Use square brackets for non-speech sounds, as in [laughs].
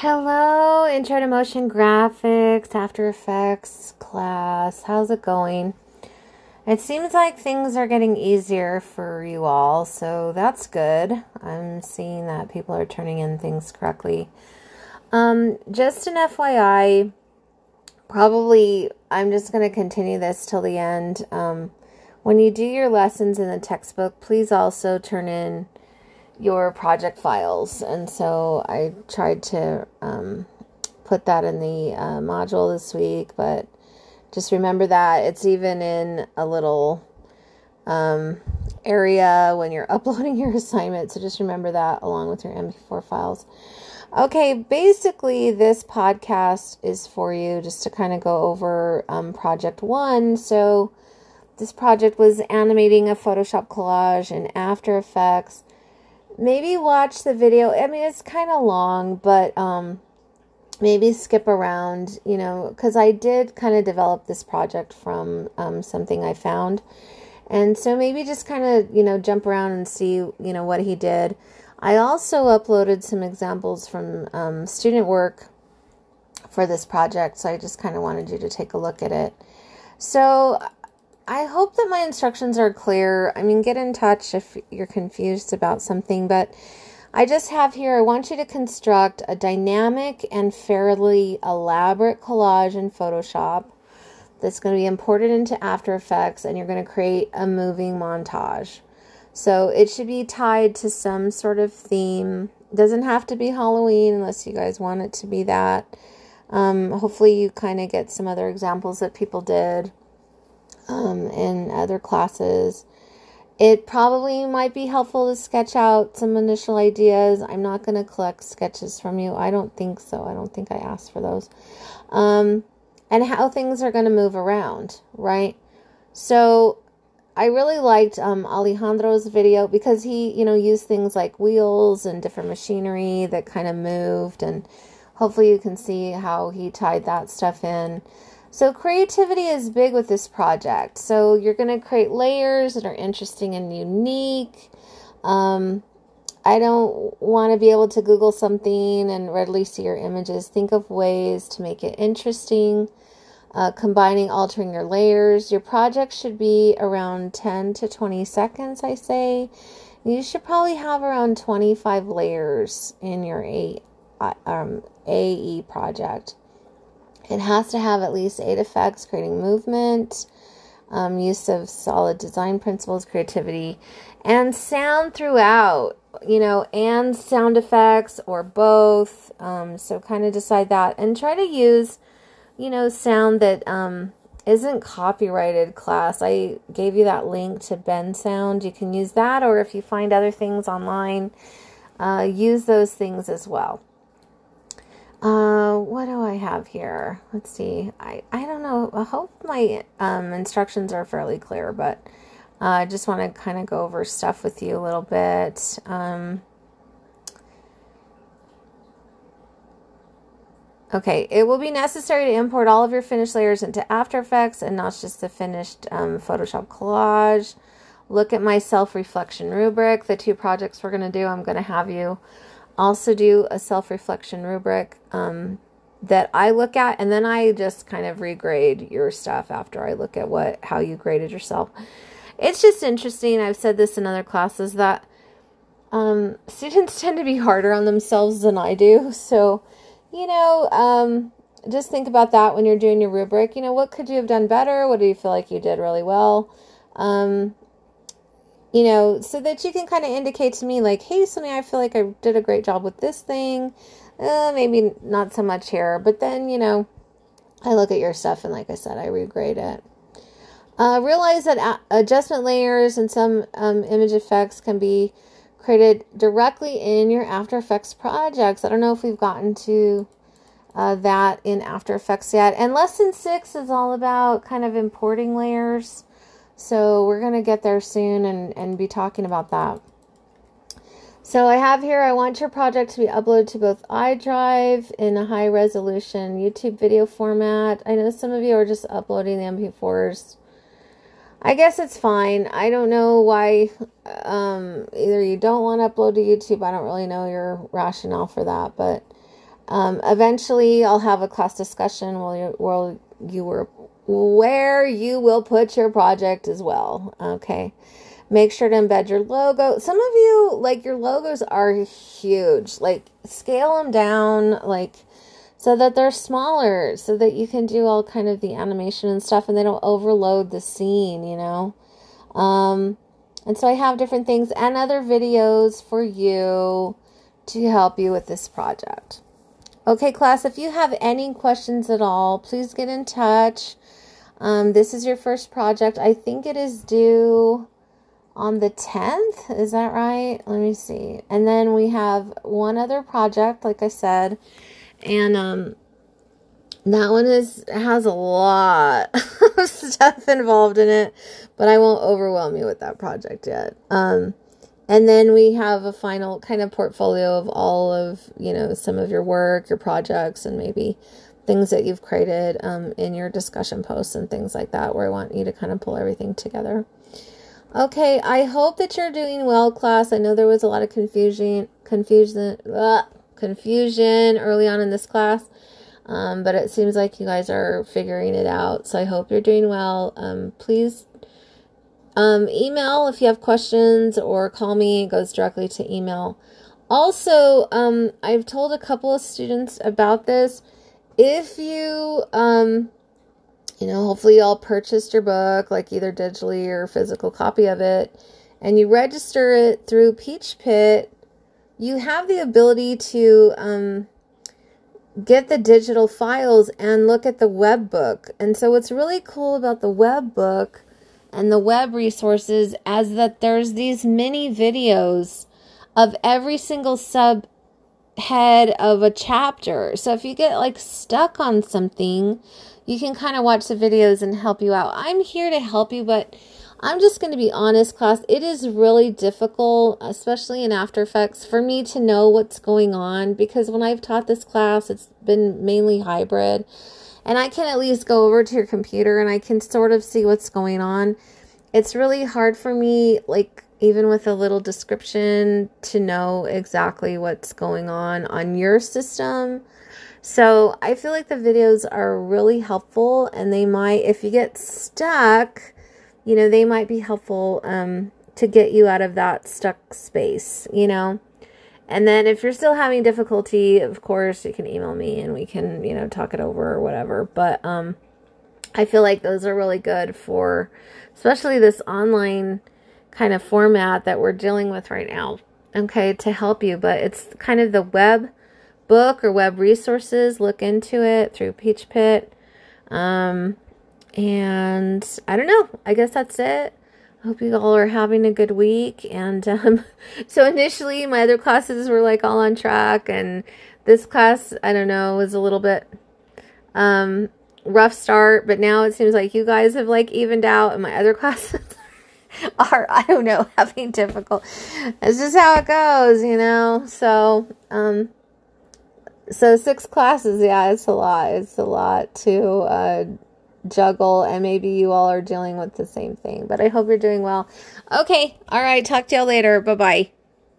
Hello, Intro to Motion Graphics, After Effects class. How's it going? It seems like things are getting easier for you all, so that's good. I'm seeing that people are turning in things correctly. Um, just an FYI, probably I'm just going to continue this till the end. Um, when you do your lessons in the textbook, please also turn in your project files. And so I tried to um, put that in the uh, module this week, but just remember that it's even in a little um, area when you're [laughs] uploading your assignment. So just remember that along with your MP4 files. Okay, basically, this podcast is for you just to kind of go over um, project one. So, this project was animating a Photoshop collage in After Effects maybe watch the video. I mean, it's kind of long, but um, maybe skip around, you know, because I did kind of develop this project from um, something I found. And so maybe just kind of, you know, jump around and see, you know, what he did. I also uploaded some examples from um, student work for this project, so I just kind of wanted you to take a look at it. So I hope that my instructions are clear. I mean, get in touch if you're confused about something, but I just have here, I want you to construct a dynamic and fairly elaborate collage in Photoshop that's going to be imported into After Effects and you're going to create a moving montage. So it should be tied to some sort of theme. It doesn't have to be Halloween unless you guys want it to be that. Um, hopefully you kind of get some other examples that people did um, in other classes. It probably might be helpful to sketch out some initial ideas. I'm not going to collect sketches from you. I don't think so. I don't think I asked for those. Um, and how things are going to move around, right? So I really liked um, Alejandro's video because he, you know, used things like wheels and different machinery that kind of moved. And hopefully you can see how he tied that stuff in. So creativity is big with this project. So you're going to create layers that are interesting and unique. Um, I don't want to be able to Google something and readily see your images. Think of ways to make it interesting, uh, combining, altering your layers. Your project should be around 10 to 20 seconds, I say. You should probably have around 25 layers in your A, um, AE project. It has to have at least eight effects, creating movement, um, use of solid design principles, creativity, and sound throughout, you know, and sound effects or both. Um, so kind of decide that and try to use, you know, sound that um, isn't copyrighted class. I gave you that link to Bensound. You can use that, or if you find other things online, uh, use those things as well. Uh, what do I have here? Let's see. I, I don't know. I hope my um, instructions are fairly clear, but uh, I just want to kind of go over stuff with you a little bit. Um, okay, it will be necessary to import all of your finished layers into After Effects and not just the finished um, Photoshop collage. Look at my self-reflection rubric. The two projects we're going to do, I'm going to have you also do a self reflection rubric um, that I look at, and then I just kind of regrade your stuff after I look at what how you graded yourself. It's just interesting. I've said this in other classes that um, students [laughs] tend to be harder on themselves than I do. So, you know, um, just think about that when you're doing your rubric. You know, what could you have done better? What do you feel like you did really well? Um, you know, so that you can kind of indicate to me, like, hey, Sonia, I feel like I did a great job with this thing. Uh, maybe not so much here. But then, you know, I look at your stuff and, like I said, I regrade it. Uh, realize that a- adjustment layers and some um, image effects can be created directly in your After Effects projects. I don't know if we've gotten to uh, that in After Effects yet. And lesson six is all about kind of importing layers. So we're going to get there soon and, and be talking about that. So I have here, I want your project to be uploaded to both iDrive in a high resolution YouTube video format. I know some of you are just uploading the MP4s. I guess it's fine. I don't know why um, either you don't want to upload to YouTube. I don't really know your rationale for that, but Um, eventually, I'll have a class discussion where you, where you were where you will put your project as well. Okay. Make sure to embed your logo. Some of you, like, your logos are huge. Like, scale them down, like, so that they're smaller, so that you can do all kind of the animation and stuff and they don't overload the scene, you know? Um, and so I have different things and other videos for you to help you with this project. Okay, class, if you have any questions at all, please get in touch. Um, this is your first project. I think it is due on the 10th. Is that right? Let me see. And then we have one other project, like I said. And um, that one is has a lot [laughs] of stuff involved in it, but I won't overwhelm you with that project yet. Um, and then we have a final kind of portfolio of all of, you know, some of your work, your projects, and maybe things that you've created um, in your discussion posts and things like that, where I want you to kind of pull everything together. Okay, I hope that you're doing well, class. I know there was a lot of confusion, confusion, ugh, confusion early on in this class, um, but it seems like you guys are figuring it out. So I hope you're doing well. Um, please um, email if you have questions or call me. It goes directly to email. Also, um, I've told a couple of students about this. If you um, you know, hopefully you all purchased your book, like either digitally or physical copy of it, and you register it through Peachpit, you have the ability to um, get the digital files and look at the web book. And so, what's really cool about the web book and the web resources is that there's these mini videos of every single sub head of a chapter. So if you get like stuck on something, you can kind of watch the videos and help you out. I'm here to help you, but I'm just going to be honest, class. It is really difficult, especially in After Effects, for me to know what's going on because when I've taught this class, it's been mainly hybrid. And I can at least go over to your computer and I can sort of see what's going on. It's really hard for me, like, even with a little description, to know exactly what's going on on your system so I feel like the videos are really helpful and they might, if you get stuck, you know, they might be helpful um, to get you out of that stuck space, you know. And then if you're still having difficulty, of course, you can email me and we can, you know, talk it over or whatever. But um, I feel like those are really good for, especially this online kind of format that we're dealing with right now. Okay, to help you, but it's kind of the web book or web resources, look into it through Peachpit. Um, and I don't know. I guess that's it. I hope you all are having a good week. And um, [laughs] so initially, my other classes were like all on track, and this class, I don't know, was a little bit um, rough start. But now it seems like you guys have like evened out, and my other [laughs] classes are I don't know [laughs] having difficult. It's just how it goes, you know. So um, so six classes, yeah, it's a lot. It's a lot to uh, juggle, and maybe you all are dealing with the same thing. But I hope you're doing well. Okay, all right. Talk to y'all later. Bye bye.